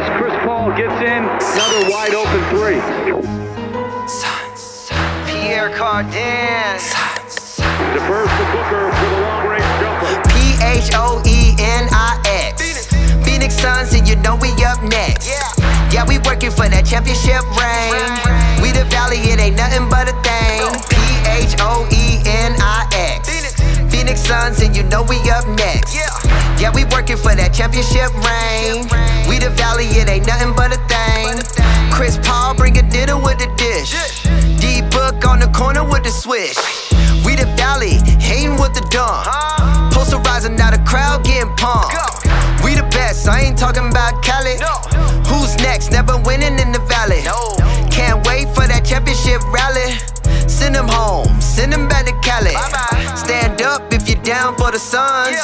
as Chris Paul gets in another wide open three. Pierre Cardin. Defers to Booker with a long range jumper. P H O E N I X. Phoenix Suns, and you know we up next. Yeah, we working for that championship ring. We the valley, it ain't nothing but a thing. P H O E N I X. Phoenix Suns, and you know we up next. Yeah, we working for that championship ring. We the valley, it ain't nothing but a thing. Chris Paul bring a dinner with the dish. D Book on the corner with the swish. We the valley, hating with the dumb. Posterizing now the crowd getting pumped. We the best, I ain't talking about Cali. Who's next? Never winning in the valley. Can't wait for that championship rally. Send them home, send them back to Cali. Stand up down for the Suns.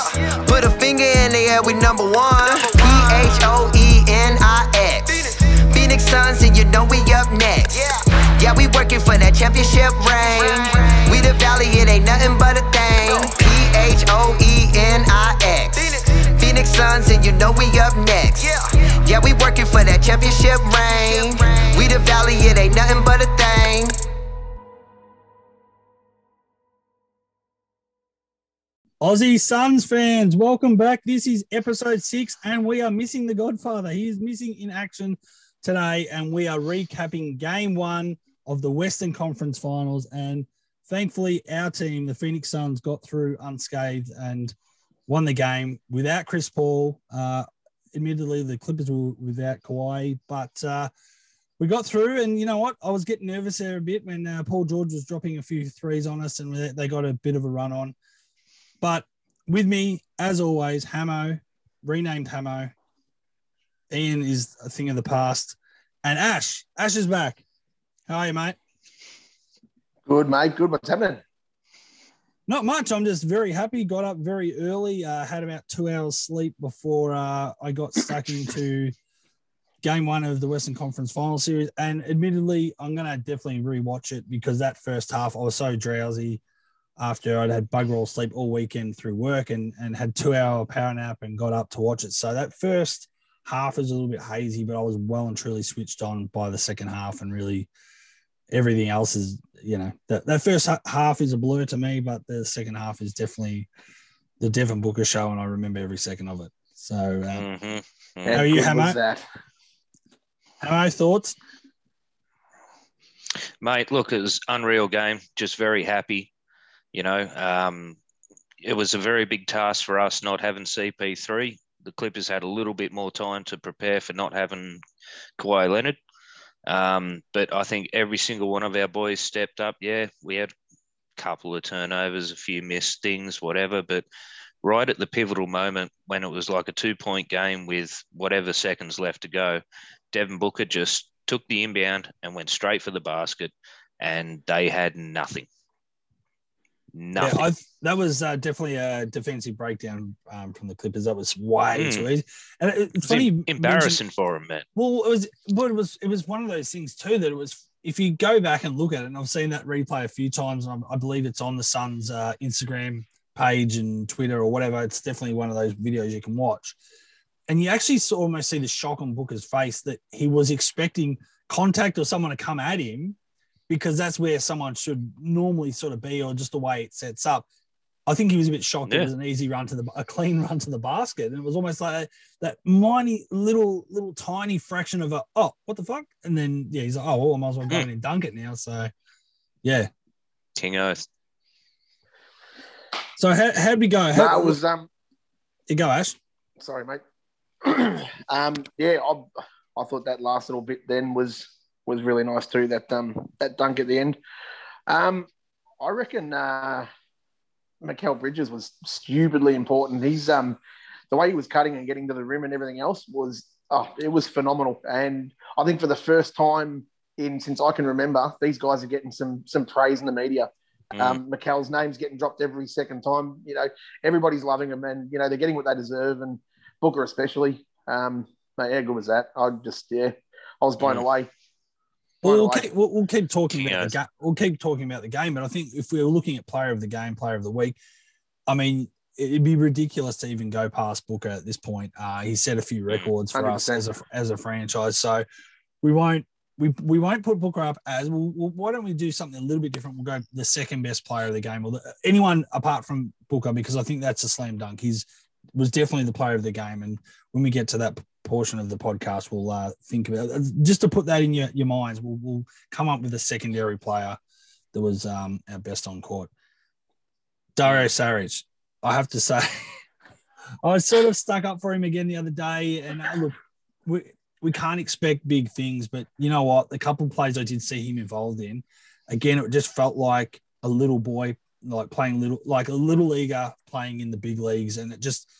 Put a finger in the air, we number one. P H O E N I X. Phoenix Suns, and you know we up next. Yeah, we working for that championship ring. We the valley, it ain't nothing but a thing. P H O E N I X. Phoenix Suns, and you know we up next. Yeah, we working for that championship ring. We the valley, it ain't nothing but a thing. Aussie Suns fans, welcome back. This is episode six, and we are missing the Godfather. He is missing in action today, and we are recapping game one of the Western Conference Finals. And thankfully, our team, the Phoenix Suns, got through unscathed and won the game without Chris Paul. Uh, admittedly, the Clippers were without Kawhi, but uh, we got through. And you know what? I was getting nervous there a bit when uh, Paul George was dropping a few threes on us, and they- they got a bit of a run on. But with me, as always, Hamo, renamed Hamo. Ian is a thing of the past. And Ash, Ash is back. How are you, mate? Good, mate. Good. What's happening? Not much. I'm just very happy. Got up very early. Uh, had about two hours sleep before uh, I got stuck into game one of the Western Conference Final Series. And admittedly, I'm going to definitely rewatch it because that first half I was so drowsy after I'd had bug roll sleep all weekend through work and, and had two hour power nap and got up to watch it. So that first half is a little bit hazy, but I was well and truly switched on by the second half and really everything else is, you know, that, that first half is a blur to me, but the second half is definitely the Devin Booker show, and I remember every second of it. So, uh, Mhm. How are you, good Hamo? was that? Hamo, thoughts? Mate, look, it was unreal game. Just very happy. You know, um, it was a very big task for us not having CP3. The Clippers had a little bit more time to prepare for not having Kawhi Leonard. Um, but I think every single one of our boys stepped up. Yeah, we had a couple of turnovers, a few missed things, whatever. But right at the pivotal moment when it was like a two point game with whatever seconds left to go, Devin Booker just took the inbound and went straight for the basket, and they had nothing. Nothing. Yeah, that was uh, definitely a defensive breakdown um, from the Clippers. That was way Mm. too easy. And it- it it's was funny. you em- mentioned- embarrassing for him, man. Well, it was, but it was, it was one of those things too that it was. If you go back and look at it, and I've seen that replay a few times, and I, I believe it's on the Suns' uh, Instagram page and Twitter or whatever. It's definitely one of those videos you can watch, and you actually almost see the shock on Booker's face that he was expecting contact or someone to come at him, because that's where someone should normally sort of be, or just the way it sets up. I think he was a bit shocked. It was an easy run to the a clean run to the basket, and it was almost like that miney little little tiny fraction of a oh what the fuck, and then yeah he's like oh well I might as well go in and dunk it now. So yeah. King Oath. So how how'd we go? How, No, it was um. you go Ash? Sorry, mate. um. Yeah, I, I thought that last little bit then was was really nice too. That um that dunk at the end. Um, I reckon uh, Mikal Bridges was stupidly important. He's um the way he was cutting and getting to the rim and everything else was oh it was phenomenal. And I think for the first time in since I can remember, these guys are getting some some praise in the media. Mm. Um, Mikal's name's getting dropped every second time. You know, everybody's loving him, and you know they're getting what they deserve, and Booker especially. Um, mate, how good was that? I just yeah, I was blown Mm. away. Well, we'll keep, we'll, we'll keep talking King about the game. We'll keep talking about the game, but I think if we were looking at player of the game, player of the week, I mean, it'd be ridiculous to even go past Booker at this point. Uh, he set a few Mm, records for us 100%. as a as a franchise, so we won't we, we won't put Booker up as well, well. Why don't we do something a little bit different? We'll go the second best player of the game, or the, anyone apart from Booker, because I think that's a slam dunk. He's was definitely the player of the game, and when we get to that portion of the podcast, we'll uh, think about just to put that in your, your minds. We'll, we'll come up with a secondary player that was um, our best on court. Dario Saric, I have to say, I was sort of stuck up for him again the other day. And uh, look, we, we can't expect big things, but you know what? The couple plays I did see him involved in, again, it just felt like a little boy, like playing little, like a little leaguer playing in the big leagues. And it just,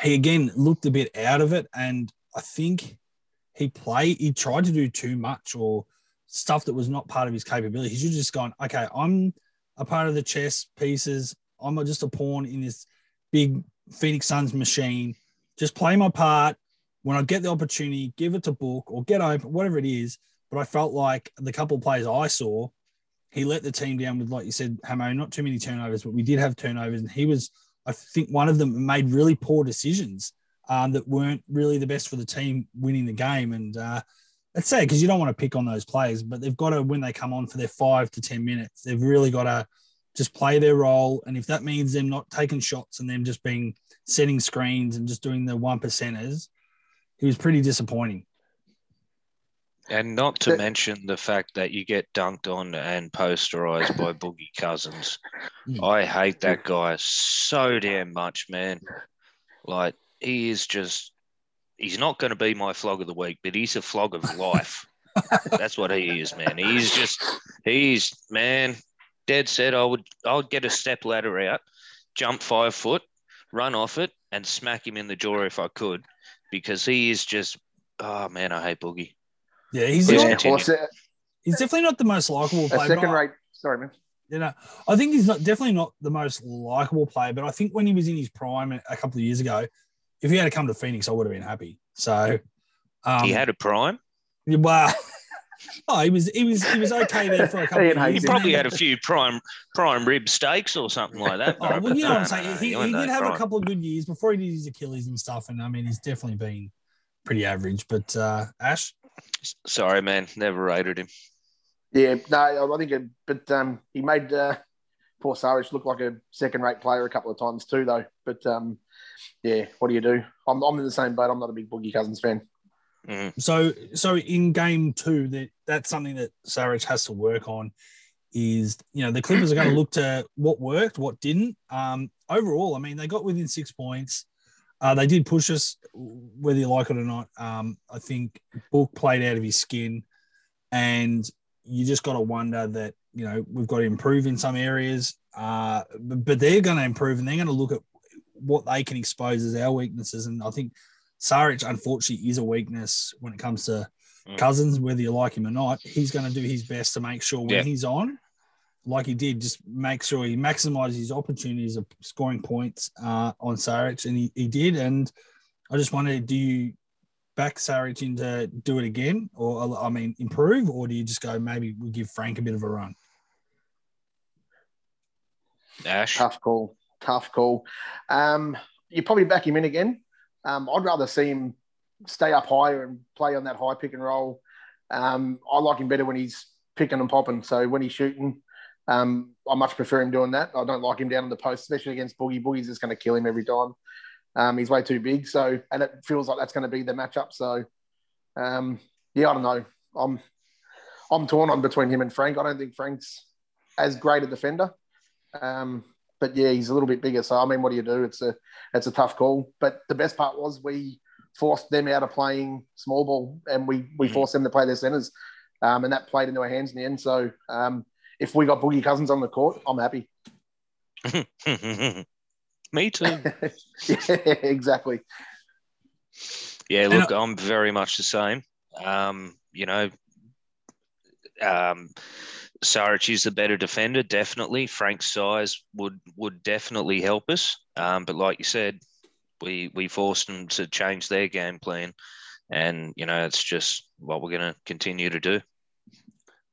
he again looked a bit out of it. And I think he played, he tried to do too much or stuff that was not part of his capability. He should have just gone, okay, I'm a part of the chess pieces. I'm just a pawn in this big Phoenix Suns machine. Just play my part. When I get the opportunity, give it to Book or get open, whatever it is. But I felt like the couple of plays I saw, he let the team down with, like you said, Hamo, not too many turnovers, but we did have turnovers. And he was, I think, one of them made really poor decisions um, that weren't really the best for the team winning the game. And uh, it's sad because you don't want to pick on those players, but they've got to, when they come on for their five to 10 minutes, they've really got to just play their role. And if that means them not taking shots and them just being setting screens and just doing the one percenters, he was pretty disappointing. And not to That- mention the fact that you get dunked on and posterized by Boogie Cousins. Mm. I hate that guy so damn much, man. Like, he is just, he's not going to be my flog of the week, but he's a flog of life. That's what he is, man. He's just, he's, man, dead set. I would, I would get a step ladder out, jump five foot, run off it, and smack him in the jaw if I could, because he is just, oh, man, I hate Boogie. Yeah, he's Please not, Yeah, continue. well, se- he's definitely not the most likable a player. but second rate. Sorry, man. You know, I think he's not definitely not the most likable player, but I think when he was in his prime a couple of years ago, if he had to come to Phoenix, I would have been happy. So um, he had a prime. well, oh, he was he was he was okay there for a couple He of years. He probably had a few prime prime rib steaks or something like that. Oh, well, you know what I'm saying. no, he you he did no have a couple of good years before he did his Achilles and stuff, and I mean, he's definitely been pretty average. But uh, Ash, Sorry, man, never rated him. Yeah, no, I think, it, but um, he made uh, poor Saric look like a second-rate player a couple of times too, though. But um, yeah, what do you do? I'm, I'm in the same boat. I'm not a big Boogie Cousins fan. Mm. So, so in game two, that that's something that Saric has to work on. Is you know the Clippers are going to look to what worked, what didn't. Um, overall, I mean, they got within six points. Uh, they did push us, whether you like it or not. Um, I think Book played out of his skin, and you just got to wonder that you know we've got to improve in some areas. Uh, but, but they're going to improve, and they're going to look at what they can expose as our weaknesses. And I think Saric, unfortunately, is a weakness when it comes to Mm. Cousins, whether you like him or not. He's going to do his best to make sure when Yeah. he's on, like he did, just make sure he maximizes his opportunities of scoring points uh, on Saric, and he, he did. And I just wondered, do you back Saric into do it again, or I mean, improve, or do you just go maybe we give Frank a bit of a run? Ash, Tough call. Tough call. Um, you probably back him in again. Um, I'd rather see him stay up higher and play on that high pick and roll. Um, I like him better when he's picking and popping. So when he's shooting, um, I much prefer him doing that. I don't like him down in the post, especially against Boogie. Boogie's just going to kill him every time. Um, he's way too big. So, and it feels like that's going to be the matchup. So, um, yeah, I don't know. I'm, I'm torn on between him and Frank. I don't think Frank's as great a defender. Um, but yeah, he's a little bit bigger. So I mean, what do you do? It's a it's a tough call. But the best part was we forced them out of playing small ball, and we we Mhm. forced them to play their centers, um, and that played into our hands in the end. So um, if we got Boogie Cousins on the court, I'm happy. me too. yeah, exactly. Yeah, And look, I'm very much the same. Um, you know, um, Saric is the better defender, definitely. Frank's size would would definitely help us. Um, but like you said, we we forced them to change their game plan, and you know, it's just what we're going to continue to do.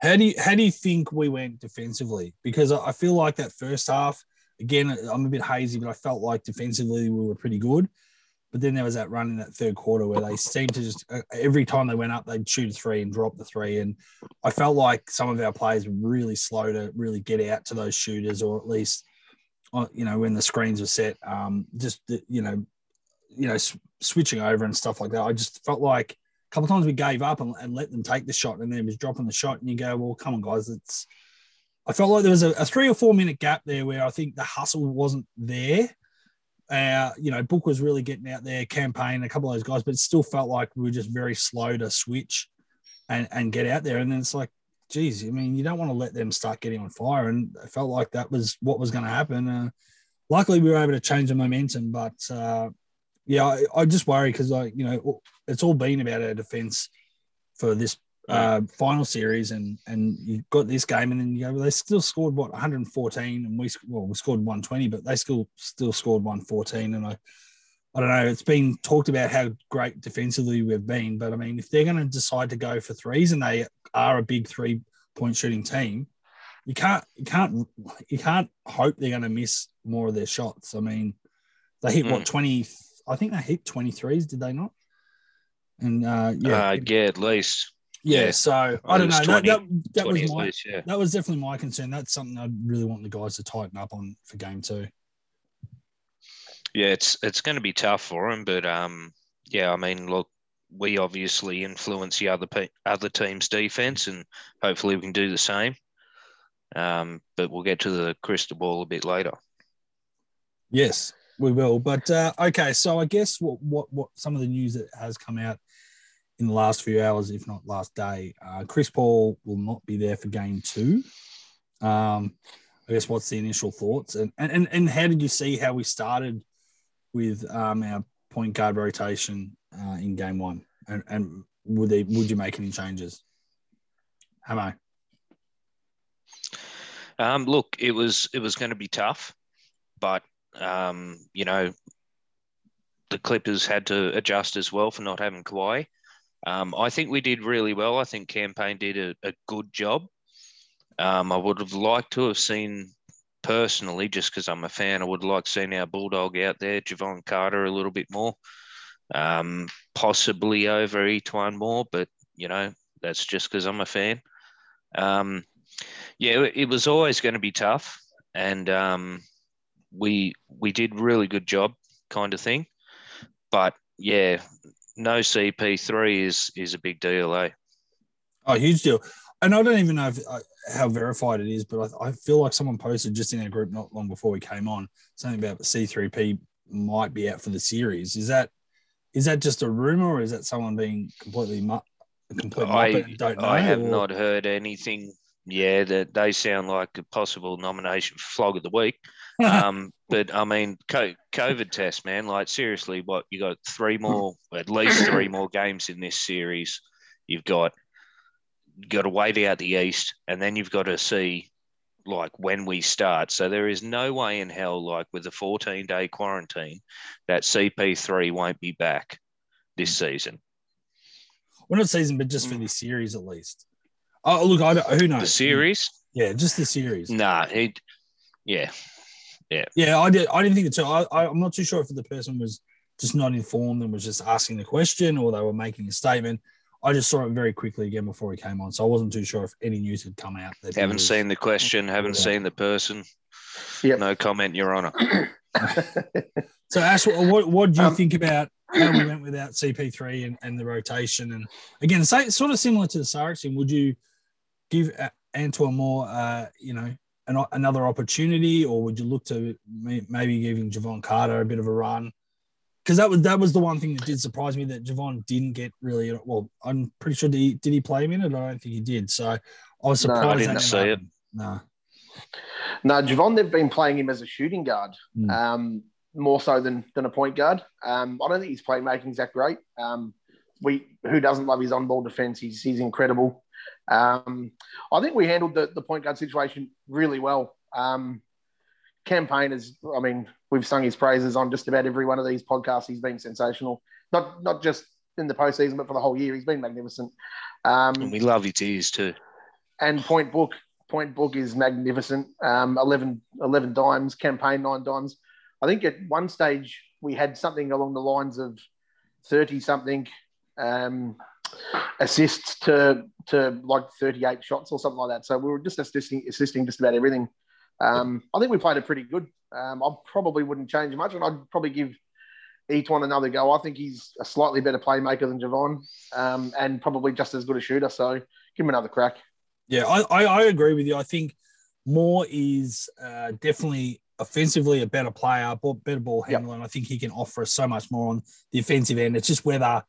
How do you how do you think we went defensively? Because I feel like that first half again, I'm a bit hazy, but I felt like defensively we were pretty good. But then there was that run in that third quarter where they seemed to just uh, every time they went up, they'd shoot three and drop the three. And I felt like some of our players were really slow to really get out to those shooters, or at least, uh, you know, when the screens were set, um, just you know, you know, switching over and stuff like that. I just felt like couple times we gave up and, and let them take the shot, and then was dropping the shot, and you go, well, come on, guys, it's. I felt like there was a, a three or four minute gap there where I think the hustle wasn't there uh, you know, Book was really getting out there, Cam Payne a couple of those guys, but it still felt like we were just very slow to switch and, and get out there. And then it's like, geez, I mean, you don't want to let them start getting on fire. And it felt like that was what was going to happen. Uh, luckily, we were able to change the momentum, but uh, yeah, I, I just worry because I, you know, it's all been about our defense for this uh, final series, and and you got this game, and then you go, well, they still scored what 114, and we well we scored 120, but they still still scored 114, and I. I don't know. It's been talked about how great defensively we've been, but I mean, if they're going to decide to go for threes and they are a big three point shooting team, you can't you can't you can't hope they're going to miss more of their shots. I mean, they hit mm. what twenty? I think they hit twenty threes. Did they not? And uh, yeah, uh, yeah, at least. Yeah, so I don't know. 20, that, that, that was my least, yeah. that was definitely my concern. That's something I really want the guys to tighten up on for game two. Yeah, it's it's going to be tough for them, but um, yeah, I mean, look, we obviously influence the other pe- other team's defense, and hopefully we can do the same. Um, but we'll get to the crystal ball a bit later. Yes, we will. But uh, okay, so I guess what what what some of the news that has come out in the last few hours, if not last day. Uh, Chris Paul will not be there for game two. Um, I guess what's the initial thoughts and, and and how did you see how we started with um, our point guard rotation uh, in game one? And, and would they would you make any changes? Hamo. Um, look, it was it was going to be tough, but um, you know the Clippers had to adjust as well for not having Kawhi. Um, I think we did really well. I think Cam Payne did a, a good job. Um, I would have liked to have seen personally, just because I'm a fan, I would like seeing our bulldog out there, Jevon Carter, a little bit more, um, possibly over E'Twaun Moore, but you know that's just because I'm a fan. Um, yeah, it was always going to be tough, and um, we we did really good job, kind of thing. But yeah, no CP3 is is a big deal, eh? Oh, huge deal. And I don't even know if, uh, how verified it is, but I, I, feel like someone posted just in our group not long before we came on something about C3P might be out for the series. Is that is that just a rumor, or is that someone being completely mu- complete I, don't know? I have or? not heard anything. Yeah, that they sound like a possible nomination for flog of the week. Um, but I mean, COVID test, man. Like seriously, what you got three more, at least three more games in this series. You've got you got to wait out the East, and then you've got to see like when we start. So there is no way in hell, like with a 14 day quarantine, that CP3 won't be back this season. Well, not season, but just for this series at least. Oh, look, I who knows? The series? Yeah, just the series. Nah, he, yeah, yeah. Yeah, I did. I didn't think it too. I, I, I'm not too sure if the person was just not informed and was just asking the question or they were making a statement. I just saw it very quickly again before he came on, so I wasn't too sure if any news had come out. That haven't was, seen the question, haven't yeah. seen the person. Yep. No comment, Your Honour. so, Ash, what what do you um, think about how we went without CP3 and, and the rotation? And again, say, sort of similar to the Saracen, would you give E'Twaun Moore, uh, you know, an, another opportunity, or would you look to maybe giving Jevon Carter a bit of a run? Because that was that was the one thing that did surprise me that Jevon didn't get really. Well, I'm pretty sure did he, did he play him in it? I don't think he did. So I was surprised. No, I didn't see it. No. No, Jevon, they've been playing him as a shooting guard, mm. um, more so than than a point guard. Um, I don't think his playmaking is that great. Um, we who doesn't love his on ball defense? He's he's incredible. Um, I think we handled the, the point guard situation really well. Um, Cam Payne is, I mean, we've sung his praises on just about every one of these podcasts. He's been sensational, not not just in the postseason, but for the whole year. He's been magnificent. Um, and we love his ears too. And Point Book, point book is magnificent. Um, 11, 11 dimes, Cam Payne nine dimes. I think at one stage we had something along the lines of 30 something um, assists to to like 38 shots or something like that. So we were just assisting, assisting just about everything. Um, I think we played it pretty good. Um, I probably wouldn't change much, and I'd probably give each one another go. I think he's a slightly better playmaker than Jevon, um, and probably just as good a shooter. So give him another crack. Yeah, I, I, I agree with you. I think Moore is uh, definitely offensively a better player, better ball handler, yep. and I think he can offer us so much more on the offensive end. It's just whether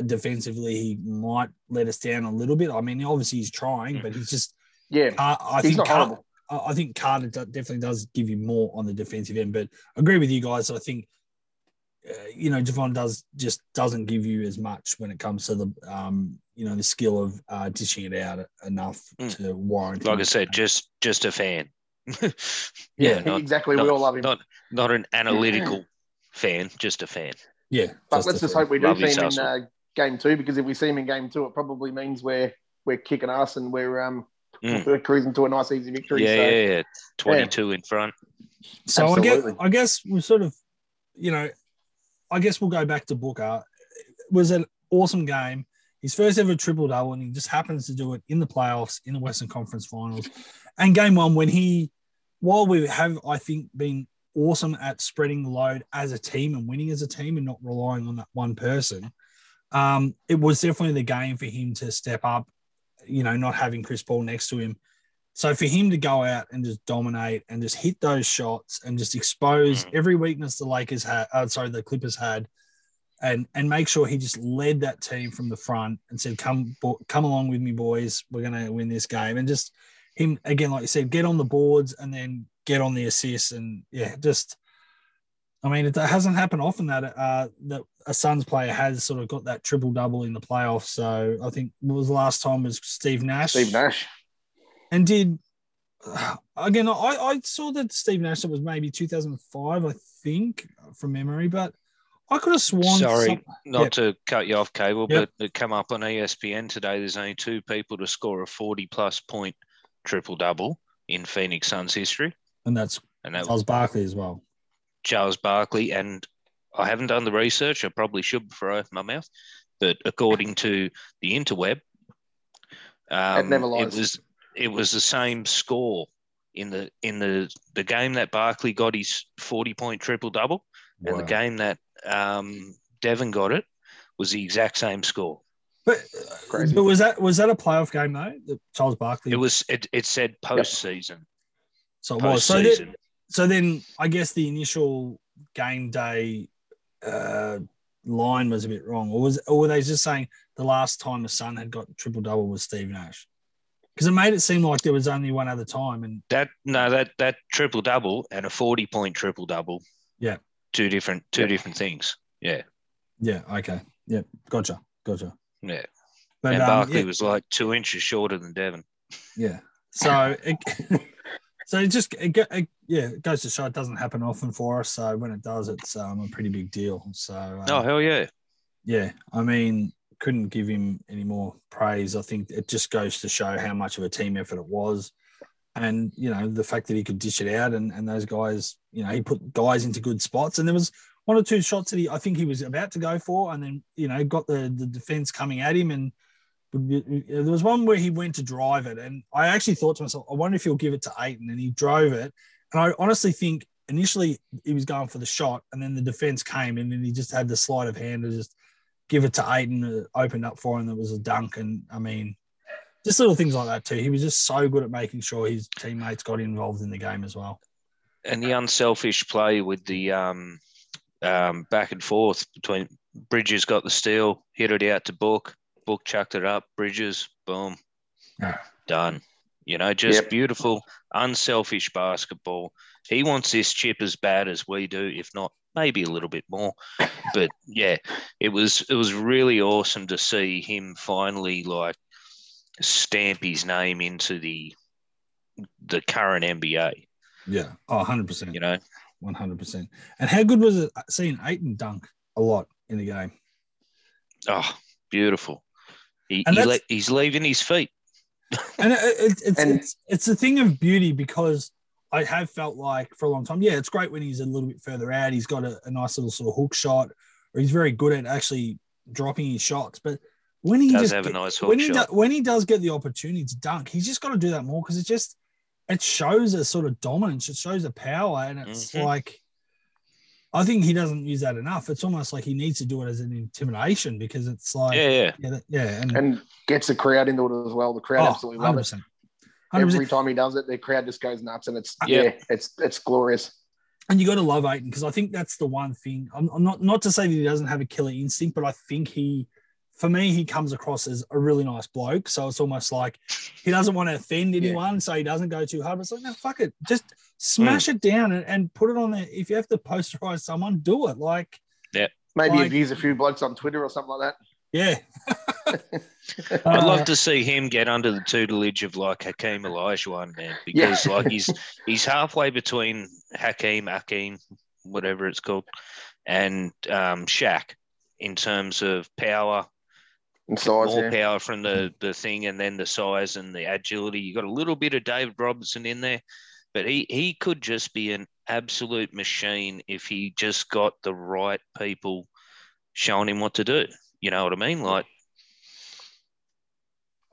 defensively he might let us down a little bit. I mean, obviously he's trying, but he's just yeah. Uh, I he's think Carter, I think Carter definitely does give you more on the defensive end, but I agree with you guys. I think uh, you know Jevon does just doesn't give you as much when it comes to the um, you know the skill of uh, dishing it out enough mm. to warrant. Like I said, just just a fan. yeah, yeah not, exactly. Not, we all love him. Not not an analytical fan, just a fan. Yeah, but let's just hope we do see him in uh, game two because if we see him in game two, it probably means we're we're kicking ass and we're um mm. we're cruising to a nice easy victory. Yeah, so, yeah, yeah. twenty two yeah. in front. So I guess I guess we sort of, you know, I guess we'll go back to Booker. It was an awesome game. His first ever triple double, and he just happens to do it in the playoffs in the Western Conference Finals. And game one, when he, while we have, I think, been awesome at spreading the load as a team and winning as a team and not relying on that one person, um, it was definitely the game for him to step up, you know, not having Chris Paul next to him. So for him to go out and just dominate and just hit those shots and just expose mm. every weakness the Lakers had, uh, sorry, the Clippers had, and and make sure he just led that team from the front and said, "Come, come along with me, boys. We're going to win this game." And just him again, like you said, get on the boards and then get on the assists and yeah, just. I mean, it hasn't happened often that uh, that a Suns player has sort of got that triple double in the playoffs. So I think what was the last time was Steve Nash. Steve Nash. And did again? I, I saw that Steve Nash It was maybe 2005, I think, from memory, but I could have sworn. Sorry, some, not yep. to cut you off, Cable, yep. but it come up on ESPN today. There's only two people to score a 40 plus point triple double in Phoenix Suns history, and that's and that Charles Barkley as well. Charles Barkley, and I haven't done the research. I probably should before I open my mouth, but according to the interweb, um, it never lies. It was it was the same score in the in the the game that Barkley got his 40 point triple double, wow. and the game that um, Devin got it was the exact same score. But, but was that was that a playoff game though? The Charles Barkley. It was. It, it said postseason. Yep. So it was. So then, so then I guess the initial game day uh, line was a bit wrong, or was or were they just saying the last time the Sun had got triple double was Steve Nash? Because it made it seem like there was only one other time, and that no that that triple double and a forty point triple double. Yeah, two different two different things. Yeah. Yeah. Okay. Yeah. Gotcha. Gotcha. Yeah. But and um, Barkley yeah. was like two inches shorter than Devin. Yeah. So it, so it just it, it, yeah it goes to show it doesn't happen often for us. So when it does, it's um, a pretty big deal. So uh, oh hell yeah. Yeah. I mean, couldn't give him any more praise. I think it just goes to show how much of a team effort it was and you know the fact that he could dish it out and, and those guys you know he put guys into good spots and there was one or two shots that he I think he was about to go for and then you know got the the defense coming at him and there was one where he went to drive it and I actually thought to myself I wonder if he'll give it to Ayton and he drove it and I honestly think initially he was going for the shot and then the defense came and he just had the sleight of hand to just give it to Ayton it opened up for him there was a dunk and I mean just little things like that too. He was just so good at making sure his teammates got involved in the game as well. And the unselfish play with the um, um, back and forth between Bridges got the steal, hit it out to Book, Book chucked it up, Bridges, boom, yeah. done. You know, just yep. beautiful, unselfish basketball. He wants this chip as bad as we do, if not maybe a little bit more. But yeah, it was it was really awesome to see him finally like stamp his name into the the current NBA. Yeah, oh, 100 percent. You know, one hundred percent. And how good was it seeing Ayton dunk a lot in the game? Oh, beautiful. He, he le- he's leaving his feet. and it, it, it's, And- it's it's a thing of beauty because I have felt like for a long time, yeah, it's great when he's a little bit further out. He's got a, a nice little sort of hook shot, or he's very good at actually dropping his shots. But when he Does just have a get- nice hook when he shot. do- when he does get the opportunity to dunk, he's just got to do that more because it just it shows a sort of dominance. It shows a power, and it's Mhm. like. I think he doesn't use that enough. It's almost like he needs to do it as an intimidation because it's like, Yeah, yeah. yeah, that- yeah, and, and gets the crowd into it as well. The crowd oh, absolutely love it. 100%. 100%. Every time he does it, the crowd just goes nuts, and it's Yeah. yeah, it's it's glorious. and you got to love Ayton because I think that's the one thing. I'm, I'm not not to say that he doesn't have a killer instinct, but I think he, for me, he comes across as a really nice bloke. So it's almost like he doesn't want to offend Yeah. anyone, so he doesn't go too hard. But it's like, no, fuck it, just smash it down and, and put it on there. If you have to posterize someone, do it. Like, yeah. Maybe Like- abuse a few blokes on Twitter or something like that. yeah, I'd love to see him get under the tutelage of like Hakeem Olajuwon, man, because like he's he's halfway between Hakeem, Hakeem, whatever it's called, and um, Shaq in terms of power, that. And size, more yeah. power from the the thing, and then the size and the agility. You got a little bit of David Robertson in there, but he he could just be an absolute machine if he just got the right people showing him what to do. You know what I mean? Like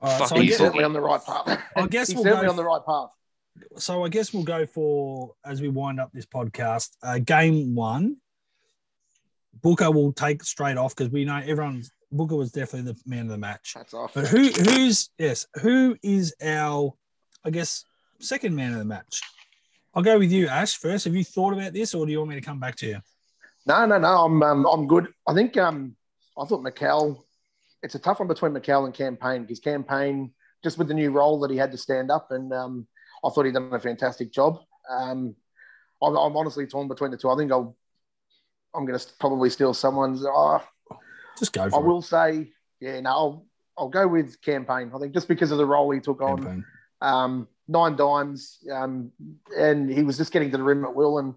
all right, fuck so I He's He's guess, certainly on the right path. I guess he's we'll certainly go on the right path. so I guess we'll go for as we wind up this podcast. Uh, game one, Booker will take straight off because we know everyone's Booker was definitely the man of the match. That's off. But who who's yes, who is our I guess second man of the match? I'll go with you, Ash, first. Have you thought about this or do you want me to come back to you? No, no, no. I'm um, I'm good. I think um, I thought Mikal. It's a tough one between Mikal and Cam Payne because Cam Payne just with the new role that he had to stand up, and um, I thought he'd done a fantastic job. Um, I'm, I'm honestly torn between the two. I think I'll. I'm going to probably steal someone's. Oh, Just go I for will say, yeah, no, I'll, I'll go with Cam Payne. I think just because of the role he took it. on, um, nine dimes, um, and he was just getting to the rim at will. And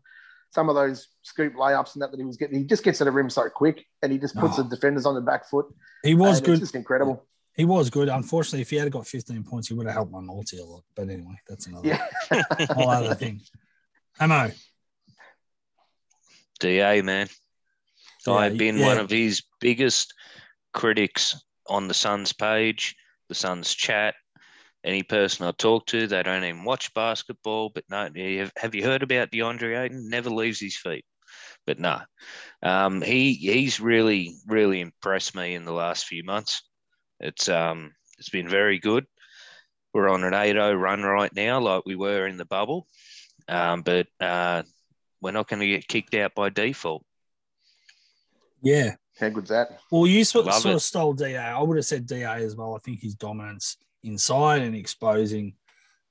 some of those scoop layups and that that he was getting, he just gets to the rim so quick, and he just puts Oh. the defenders on the back foot. He was good. It's just incredible. He was good. Unfortunately, if he had got 15 points, he would have helped my multi a lot. But anyway, that's another Yeah. whole other thing. Amo. Da man. Yeah, I've been yeah. one of his biggest critics on the Suns page, the Suns chat. Any person I talk to, they don't even watch basketball. But no, have- have you heard about DeAndre Ayton? Never leaves his feet. But no, um, he he's really really impressed me in the last few months. It's um it's been very good. We're on an 8-0 run right now, like we were in the bubble. Um, but uh, we're not going to get kicked out by default. Yeah. How good's that? Well, you sort, Love sort it. of stole DA. I would have said DA as well. I think his dominance inside and exposing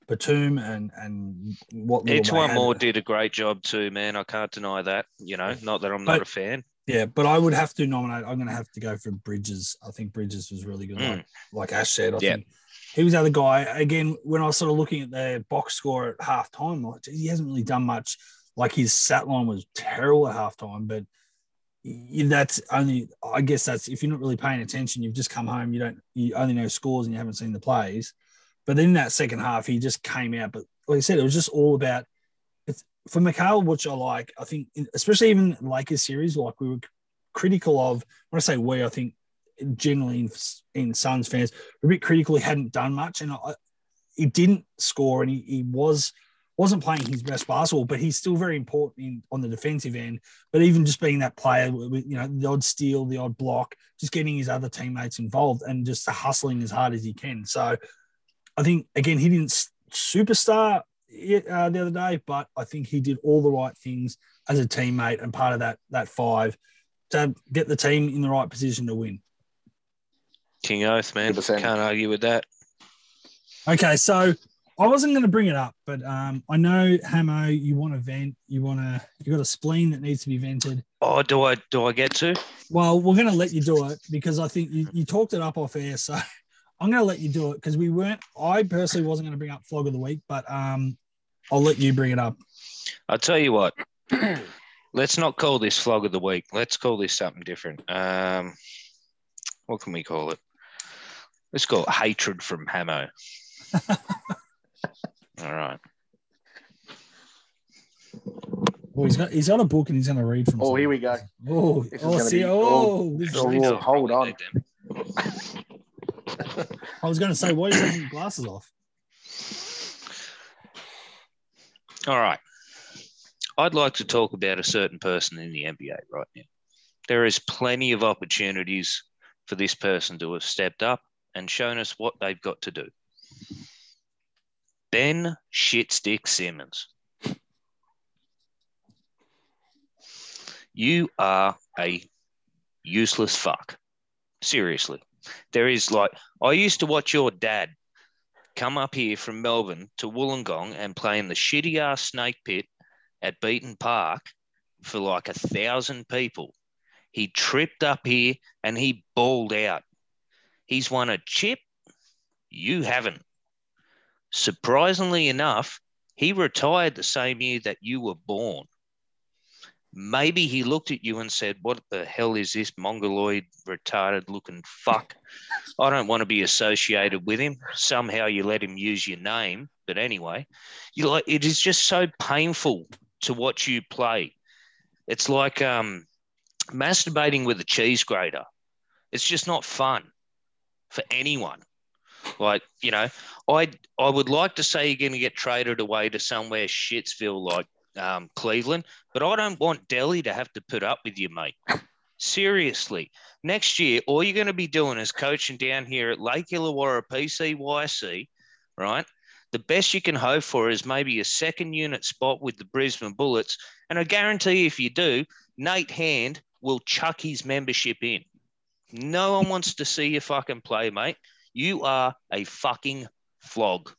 Batum and and what little Each they one had. more did a great job too, man. I can't deny that. You know, not that I'm not a fan. Yeah, but I would have to nominate. I'm going to have to go for Bridges. I think Bridges was really good. Mm. Like, like Ash said, I Yeah. think he was the other guy. Again, when I was sort of looking at the box score at halftime, like geez, he hasn't really done much. Like his sat line was terrible at halftime, but y- that's only. I guess that's if you're not really paying attention, you've just come home. You don't. You only know scores and you haven't seen the plays. But then in that second half, he just came out. But like I said, it was just all about it's for Mikal, which I like. I think, especially even Lakers series, like we were critical of. When I say we, I think generally in, in Suns fans, we're a bit critical. He hadn't done much, and I, he didn't score, and he, he was wasn't playing his best basketball, but he's still very important in, on the defensive end. But even just being that player, with, you know, the odd steal, the odd block, just getting his other teammates involved, and just hustling as hard as he can. So, I think again, he didn't superstar it, uh, the other day, but I think he did all the right things as a teammate and part of that that five to get the team in the right position to win. King Oath, man. 100%. Can't argue with that. Okay, so I wasn't going to bring it up, but um, I know Hamo, you want to vent, you want to, you got a spleen that needs to be vented. Oh, do I do I get to? Well, we're going to let you do it because I think you, you talked it up off air, so I'm going to let you do it because we weren't. I personally wasn't going to bring up flog of the week, but um, I'll let you bring it up. I'll tell you what. Let's not call this flog of the week. Let's call this something different. Um, what can we call it? Let's call it hatred from Hamo. All right. Oh, he's got he's got a book and he's going to read from. Oh, here we go. Oh, oh, see, be- oh, this is- Oh, yeah, oh, oh, hold on. I was going to say, why are you taking your glasses off? All right. I'd like to talk about a certain person in the NBA right now. There is plenty of opportunities for this person to have stepped up and shown us what they've got to do. Ben Shitstick Simmons. You are a useless fuck. Seriously. There is like, I used to watch your dad come up here from Melbourne to Wollongong and play in the shitty ass snake pit at Beaton Park for like a thousand people. He tripped up here and he balled out. He's won a chip. You haven't. Surprisingly enough, he retired the same year that you were born. Maybe he looked at you and said, What the hell is this mongoloid, retarded looking fuck? I don't want to be associated with him. Somehow you let him use your name. But anyway, you like it is just so painful to watch you play. It's like um, masturbating with a cheese grater. It's just not fun for anyone. Like, you know, I I would like to say you're going to get traded away to somewhere Shitsville like um, Cleveland, but I don't want Delly to have to put up with you, mate. Seriously, next year, all you're going to be doing is coaching down here at Lake Illawarra PCYC, right? The best you can hope for is maybe a second unit spot with the Brisbane Bullets. And I guarantee if you do, Nate Hand will chuck his membership in. No one wants to see you fucking play, mate. You are a fucking flog.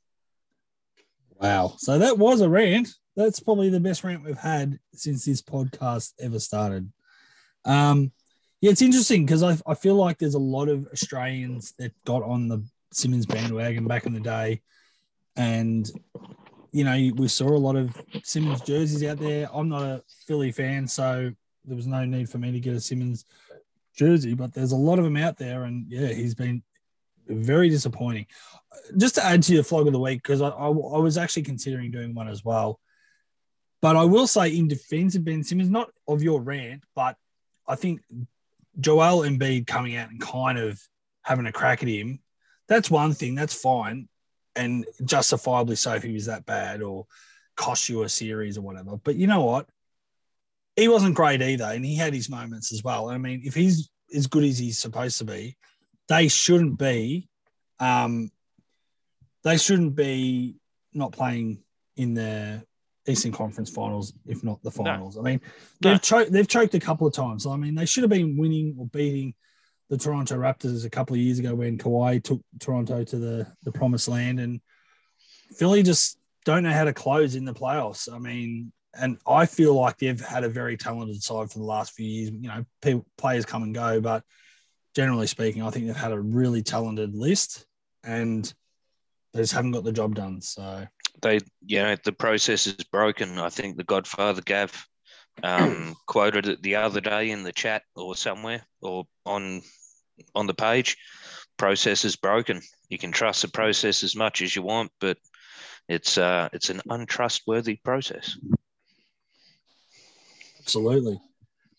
Wow. So that was a rant. That's probably the best rant we've had since this podcast ever started. Um, yeah, it's interesting because I, I feel like there's a lot of Australians that got on the Simmons bandwagon back in the day. And, you know, we saw a lot of Simmons jerseys out there. I'm not a Philly fan, so there was no need for me to get a Simmons jersey, but there's a lot of them out there. And yeah, he's been very disappointing. Uh, just to add to your flog of the week, because I, I, I was actually considering doing one as well. But I will say, in defense of Ben Simmons, not of your rant, but I think Joel Embiid coming out and kind of having a crack at him, that's one thing. That's fine. And justifiably so if he was that bad or cost you a series or whatever. But you know what? He wasn't great either. And he had his moments as well. I mean, if he's as good as he's supposed to be, they shouldn't be um, they shouldn't be not playing in the Eastern Conference Finals, if not the finals. I mean, they've choked they've choked a couple of times. I mean, they should have been winning or beating the Toronto Raptors a couple of years ago when Kawhi took Toronto to the the promised land, and Philly just don't know how to close in the playoffs. I mean, and I feel like they've had a very talented side for the last few years. You know, people, players come and go, but generally speaking, I think they've had a really talented list, and they just haven't got the job done. So they you know the process is broken i think the godfather gav um, quoted it the other day in the chat or somewhere or on on the page process is broken you can trust the process as much as you want but it's uh it's an untrustworthy process Absolutely.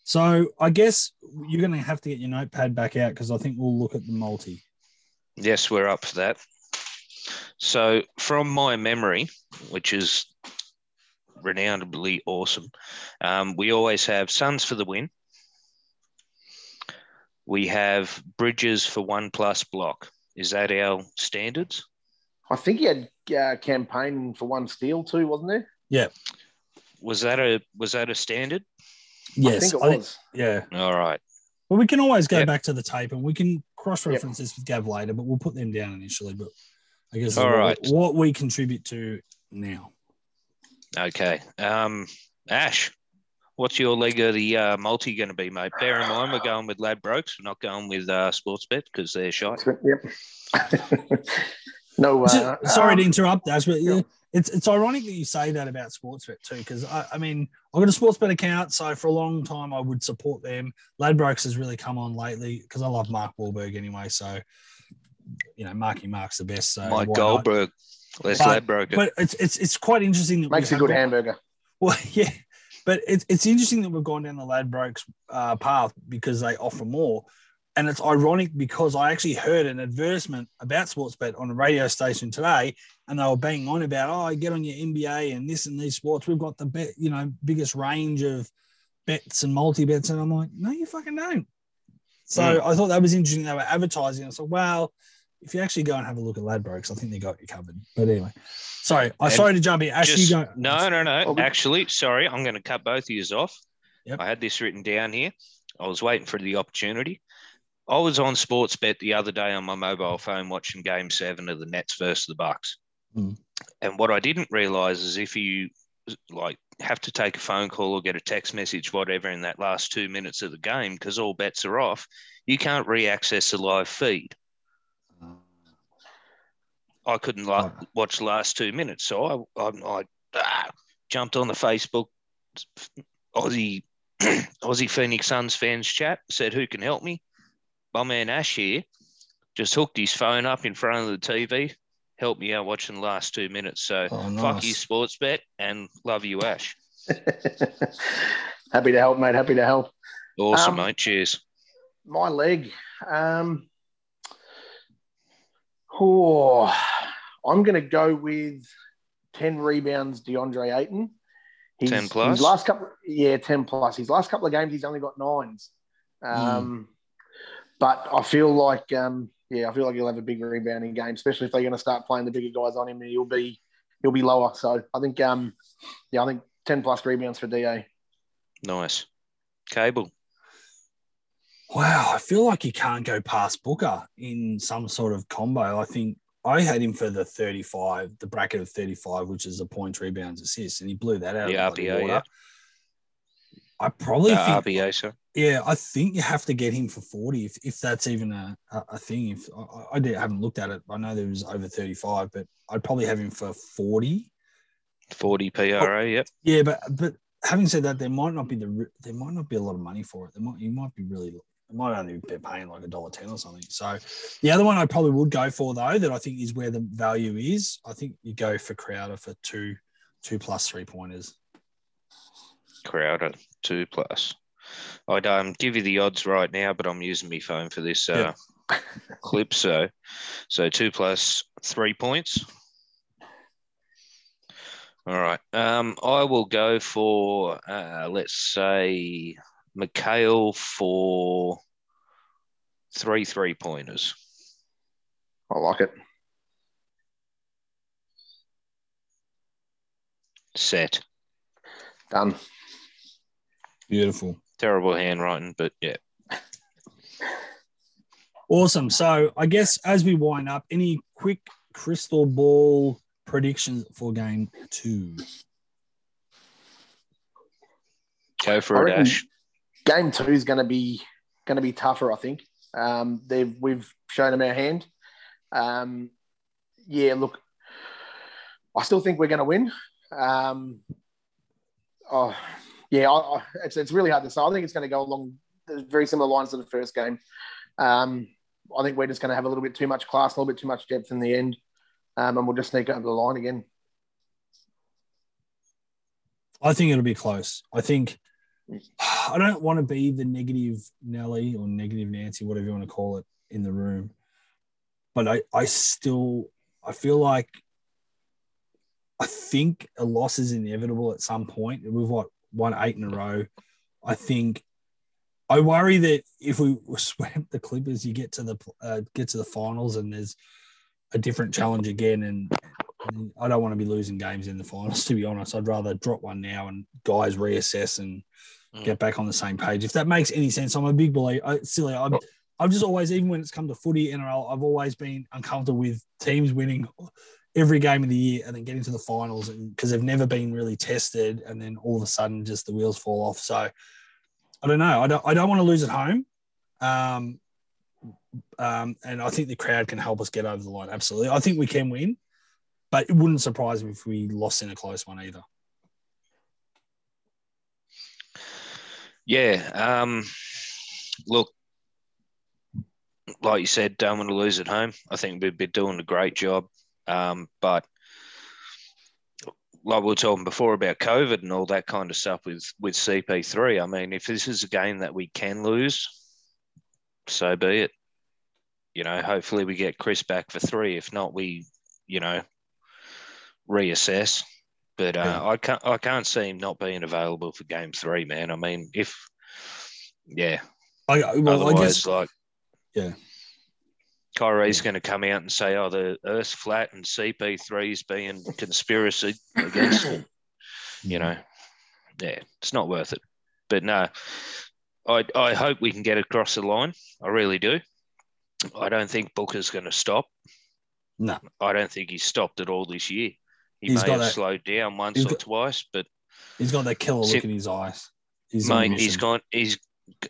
So I guess you're going to have to get your notepad back out because I think we'll look at the multi. yes we're up for that so from my memory which is renownedly awesome um, we always have suns for the win we have bridges for one plus block is that our standards I think he had uh, Cam Payne for one steal too, wasn't there? Yeah. Was that a was that a standard Yes, I think it I was. yeah. all right Well, we can always go Yep. back to the tape and we can cross-reference this with Gav later, but we'll put them down initially. But I guess all right. what, what we contribute to now. okay um ash what's your leg of the uh, multi going to be mate bear in mind we're going with ladbrokes we're not going with uh, sportsbet because they're shite Yep. no, uh, Sorry um, to interrupt, Ash, but yeah. yeah, it's it's ironic that you say that about Sportsbet too, because I, I mean I've got a Sportsbet account, so for a long time I would support them. Ladbrokes has really come on lately because I love Mark Wahlberg anyway. So you know, Marky Mark's the best. So Mike why not? Goldberg, Les But- Ladbroke. But it's it's it's quite interesting that Makes a good got- hamburger. Well, yeah, but it's it's interesting that we've gone down the Ladbrokes uh, path because they offer more, and it's ironic because I actually heard an advertisement about Sportsbet on a radio station today, and they were banging on about oh, get on your NBA and this and these sports. We've got the bet, you know, biggest range of bets and multi bets, and I'm like, no, you fucking don't. So mm. I thought that was interesting. They were advertising. I said, well, if you actually go and have a look at Ladbrokes, I think they got you covered. But anyway, sorry, I'm sorry to jump in. Actually, Just, go. no, no, no. Oh, Actually, sorry, I'm going to cut both of yous off. Yep. I had this written down here. I was waiting for the opportunity. I was on Sportsbet the other day on my mobile phone watching Game Seven of the Nets versus the Bucks, Hmm. and what I didn't realize is if you like have to take a phone call or get a text message, whatever, in that last two minutes of the game, because all bets are off, you can't re-access the live feed. I couldn't la- watch the last two minutes, so I, I, I ah, jumped on the Facebook Aussie Aussie Phoenix Suns fans chat. Said, "Who can help me?" My man Ash here just hooked his phone up in front of the TV. Helped me out watching the last two minutes. So Oh, fuck you, Sportsbet, and love you, Ash. Happy to help, mate. Happy to help. Awesome, Um, mate. Cheers. My leg. Um, oh, I'm going to go with 10 rebounds, DeAndre Ayton. He's, 10 plus? His last couple, yeah, 10 plus. His last couple of games, he's only got nines. Um, But I feel like, um, yeah, I feel like he'll have a big rebounding game, especially if they're going to start playing the bigger guys on him. He'll be he'll be lower. So I think, um, yeah, I think 10 plus rebounds for DA. Nice. Cable. Wow, I feel like you can't go past Booker in some sort of combo. I think I had him for the 35, the bracket of 35, which is the points, rebounds, assists, and he blew that out The of the bloody water. yeah. I probably Uh, think, RBA, yeah, I think you have to get him for 40 if, if that's even a, a, a thing. If I, I did, haven't looked at it, I know there was over 35, but I'd probably have him for 40. 40 PRA. Yep. Yeah, but but having said that, there might not be the there might not be a lot of money for it. There might you might be really it might only be paying like a dollar ten or something. So the other one I probably would go for though that I think is where the value is. I think you go for Crowder for two two plus three pointers. Crowder two plus. I'd um, give you the odds right now, but I'm using my phone for this uh, clip. So, so two plus three points. All right. Um, I will go for uh, let's say Mikal for three three pointers. I like it. Set. Done. Beautiful. Terrible handwriting, but yeah. Awesome. So I guess as we wind up, any quick crystal ball predictions for game two? Go for it, reckon Ash. Game two is going to be going to be tougher. I think um, they've we've shown them our hand. Um, yeah, look, I still think we're going to win. Um, oh, yeah, I, I, it's it's really hard to say. I think it's going to go along the very similar lines to the first game. Um, I think we're just going to have a little bit too much class, a little bit too much depth in the end, um, and we'll just sneak over the line again. I think it'll be close. I think I don't want to be the negative Nelly or negative Nancy, whatever you want to call it, in the room. But I, I still I feel like I think a loss is inevitable at some point. We've what won eight in a row. I think I worry that if we sweep the Clippers, you get to the uh, get to the finals and there's a different challenge again, and and I don't want to be losing games in the finals, to be honest. I'd rather drop one now and guys reassess and Mm. get back on the same page. If that makes any sense, I'm a big believer. Silly, I'm, I've just always, even when it's come to footy, NRL, I've always been uncomfortable with teams winning every game of the year and then getting to the finals because they've never been really tested. And then all of a sudden, just the wheels fall off. So I don't know. I don't, I don't want to lose at home. Um, um, and I think the crowd can help us get over the line. Absolutely. I think we can win, but it wouldn't surprise me if we lost in a close one either. Yeah. Um, look, like you said, don't want to lose at home. I think we've been doing a great job. Um, but like we were talking before about COVID and all that kind of stuff with with CP3. I mean, if this is a game that we can lose, so be it. You know, hopefully we get Chris back for three. If not, we, you know, reassess. But uh, Yeah. I can't I can't see him not being available for game three, man. I mean, if yeah, I, well, I guess like Yeah. Kyrie's going to come out and say, "Oh, the Earth's flat and CP3 is being conspiracy against it." You know, yeah, it's not worth it. But no, I I hope we can get across the line. I really do. I don't think Booker's going to stop. No. I don't think he's stopped at all this year. He He's may have that- slowed down once or got- twice, but he's got that killer look in his eyes. He's mate, he's gone. He's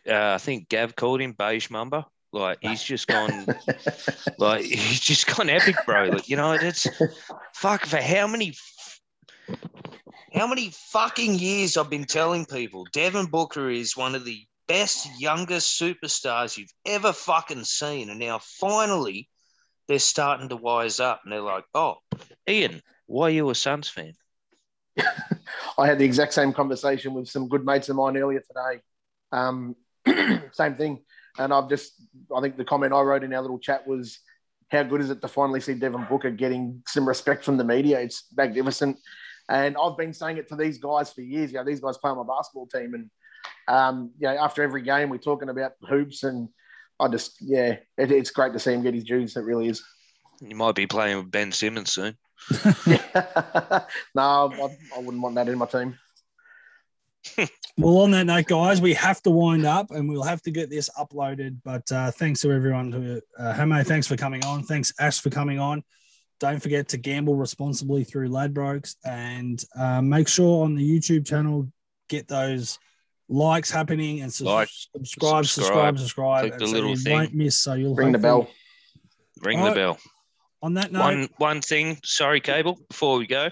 uh, I think Gav called him beige mamba. Like he's just gone. like he's just gone epic, bro. Like, you know, it's fuck for how many how many fucking years I've been telling people Devin Booker is one of the best youngest superstars you've ever fucking seen. And now finally they're starting to wise up and they're like, oh, Ian, why are you a Suns fan? I had the exact same conversation with some good mates of mine earlier today. Um, same thing. And I've just, I think the comment I wrote in our little chat was, how good is it to finally see Devin Booker getting some respect from the media? It's magnificent. And I've been saying it to these guys for years. You know, these guys play on my basketball team. And, um, you know, after every game, we're talking about hoops. And I just, yeah, it, it's great to see him get his dues. It really is. You might be playing with Ben Simmons soon. no, I, I wouldn't want that in my team. Well, on that note, guys, we have to wind up and we'll have to get this uploaded. But uh, thanks to everyone who, uh, Hamo, thanks for coming on. Thanks, Ash, for coming on. Don't forget to gamble responsibly through Ladbrokes and uh, make sure on the YouTube channel, get those likes happening and sus- Like, subscribe, subscribe, subscribe, subscribe. click and the so little you thing. won't miss. So you'll Ring the bell. Ring All the bell. On that note, One one thing, sorry, Cable, before we go.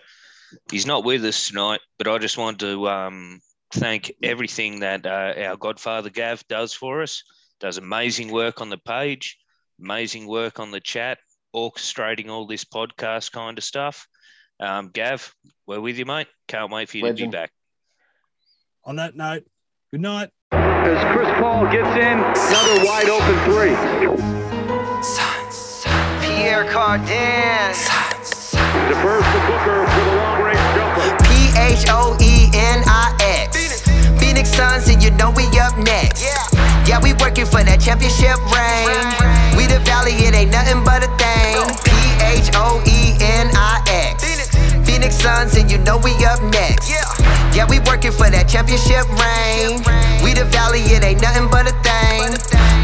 He's not with us tonight, but I just wanted to um, thank everything that uh, our Godfather Gav does for us. Does amazing work on the page, amazing work on the chat, orchestrating all this podcast kind of stuff. Um, Gav, we're with you, mate. Can't wait for you Legend. to be back. on that note, good night. As Chris Paul gets in, another wide open three. Pierre Cardin. Defers to Booker with a long range jumper. P H O E N I Yeah, we working for that championship ring. We the valley, it ain't nothing but a thing. P H O E N I X. Phoenix Suns, and you know we up next. Yeah, we working for that championship ring. We the valley, it ain't nothing but a thing.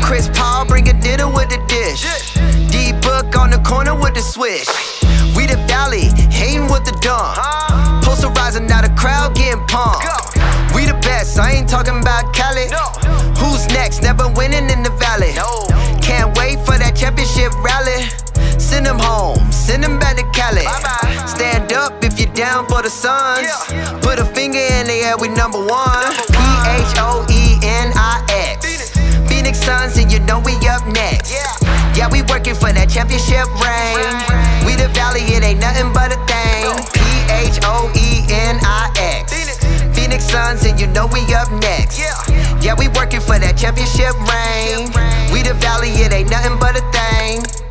Chris Paul bring a dinner with the dish. Book on the corner with the swish. We the valley, hating with the dumb. Posterizing now the crowd getting pumped. We the best, I ain't talking about Cali. Who's next? Never winning in the valley. Can't wait for that championship rally. Send them home, send them back to Cali. Stand up if you're down for the Suns. Put a finger in the air, we number one. P H O E N I X. Phoenix Suns, and you know we up next. Yeah, we working for that championship ring. We the valley, it ain't nothing but a thing. P H O E N I X. Phoenix Suns, and you know we up next. Yeah, we working for that championship ring. We the valley, it ain't nothing but a thing.